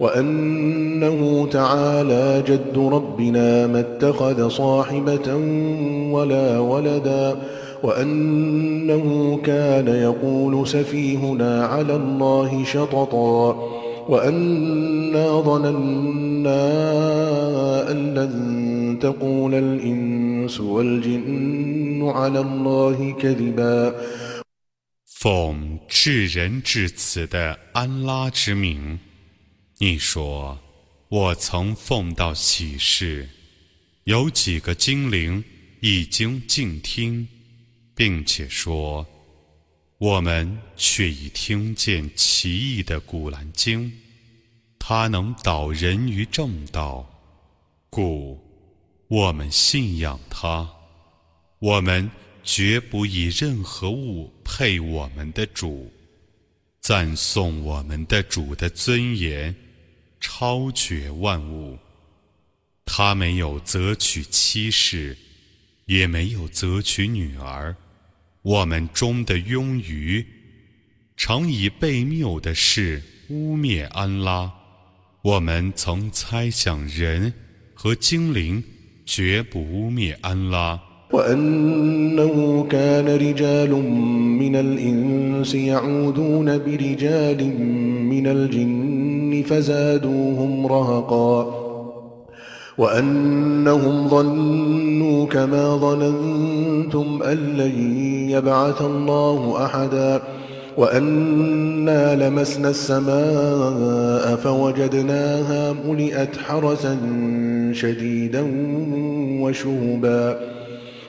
وأنه تعالى جد ربنا ما اتخذ صاحبة ولا ولدا وأنه كان يقول سفيهنا على الله شططا وأنا ظننا أن لن تقول الإنس والجن على الله كذبا 奉至仁至慈的安拉之名， 你说：“我曾奉到启示，有几个精灵已经静听，并且说，我们却已听见奇异的古兰经，它能导人于正道，故我们信仰它。我们。”绝不以任何物配我们的主，赞颂我们的主的尊严，超绝万物。他没有择取妻室，也没有择取女儿。我们中的庸愚，常以被谬的事污蔑安拉。我们曾猜想人和精灵绝不污蔑安拉。وأنه كان رجال من الإنس يعوذون برجال من الجن فزادوهم رهقا. وأنهم ظنوا كما ظننتم أن لن يبعث الله أحدا. وأنا لمسنا السماء فوجدناها ملئت حرسا شديدا وشهبا.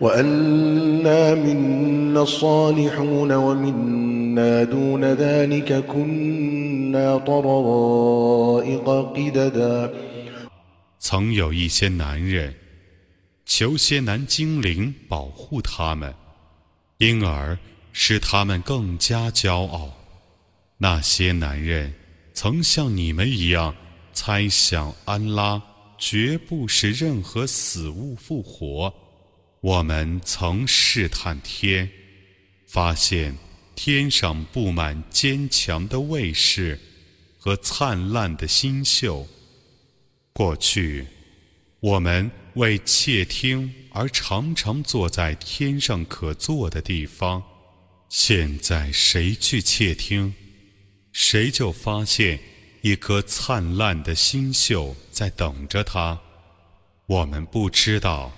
وأنا منا الصالحون ومنا دون ذلك كنا 曾有一些男人求些男精灵保护他们，因而使他们更加骄傲。那些男人曾像你们一样猜想安拉绝不使任何死物复活。 我们曾试探天，发现。天上布满坚强的卫士和灿烂的星宿。过去，我们为窃听而常常坐在天上可坐的地方。现在，谁去窃听，谁就发现一颗灿烂的星宿在等着他。我们不知道，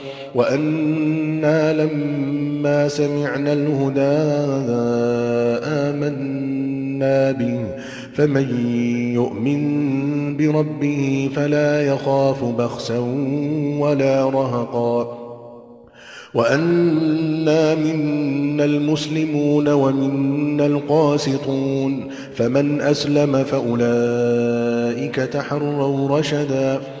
وأنا لما سمعنا الهدى آمنا به فمن يؤمن بربه فلا يخاف بخسا ولا رهقا. وأنا منا المسلمون ومنا القاسطون فمن أسلم فأولئك تحروا رشداً.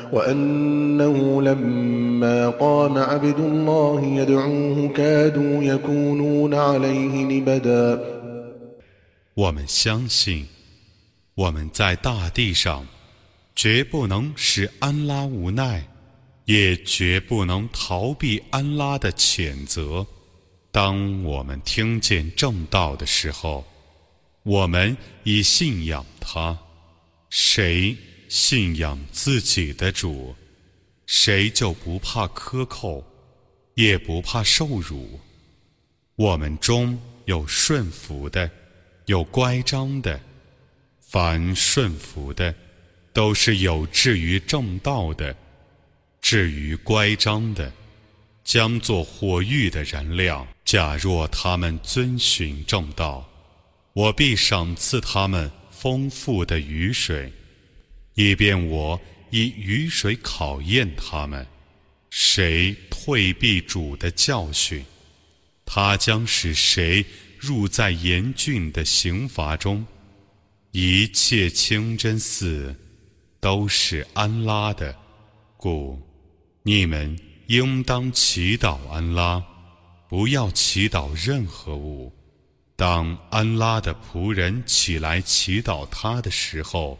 وأنه لما قام عبد الله يدعوه كادوا يكونون عليه لبدا 我们相信，我们在大地上绝不能使安拉无奈，也绝不能逃避安拉的谴责。当我们听见正道的时候，我们已信仰他。谁 信仰自己的主，谁就不怕克扣，也不怕受辱。我们中有顺服的。有乖张的，凡顺服的，都是有志于正道的；至于乖张的，将做火狱的燃料。假若他们遵循正道，我必赏赐他们丰富的雨水，以便我以雨水考验他们。谁退避主的教训，他将使谁。入在严峻的刑罚中，一切清真寺都是安拉的，故你们应当祈祷安拉，不要祈祷任何物。当安拉的仆人起来祈祷他的时候，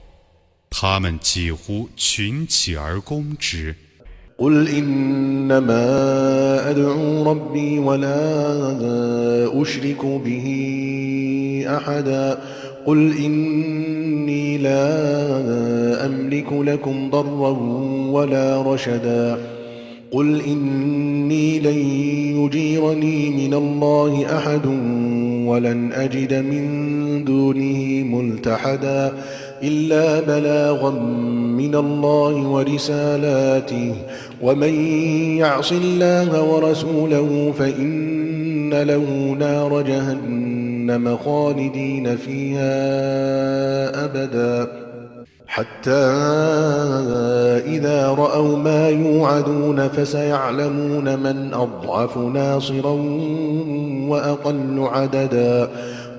他们几乎群起而攻之。قل إنما أدعو ربي ولا أشرك به أحدا قل إني لا أملك لكم ضرا ولا رشدا قل إني لن يجيرني من الله أحد ولن أجد من دونه ملتحدا إلا بلاغا من الله ورسالاته. ومن يعص الله ورسوله فإن له نار جهنم خالدين فيها أبدا. حتى إذا رأوا ما يوعدون فسيعلمون من أضعف ناصرا وأقل عددا.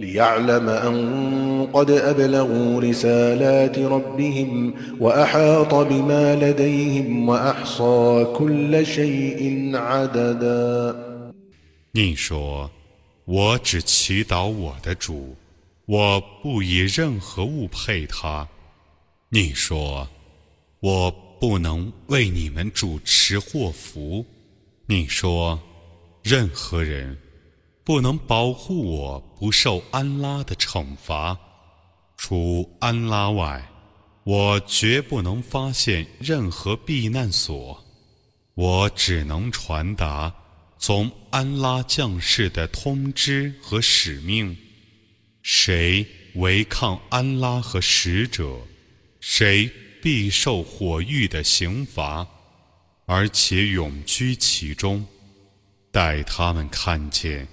ليعلم أن قد أبلغوا رسالات ربهم وأحاط بما لديهم وأحصى كل شيء عددا 你说：“我只祈祷我的主，我不以任何物配他。”你说：“我不能为你们主持祸福。”你说：“任何人。” 不能保护我不受安拉的惩罚，除安拉外，我绝不能发现任何避难所。我只能传达从安拉降世的通知和使命。谁违抗安拉和使者，谁必受火狱的刑罚，而且永居其中。待他们看见。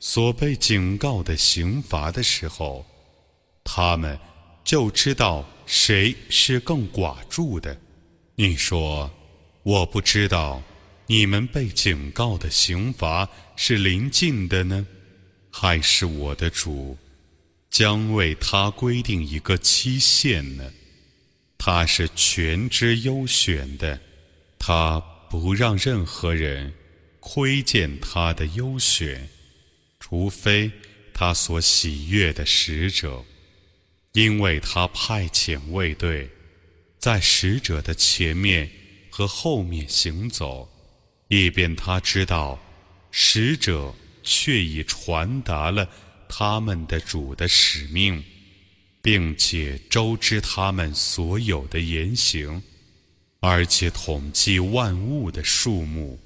所被警告的刑罚的时候，他们就知道谁是更寡助的。你说，我不知道你们被警告的刑罚是临近的呢，还是我的主将为他规定一个期限呢？他是全知优选的，他不让任何人窥见他的优选。除非他所喜悦的使者，因为他派遣卫队，在使者的前面和后面行走，以便他知道使者却已传达了他们的主的使命，并且周知他们所有的言行，而且统计万物的数目。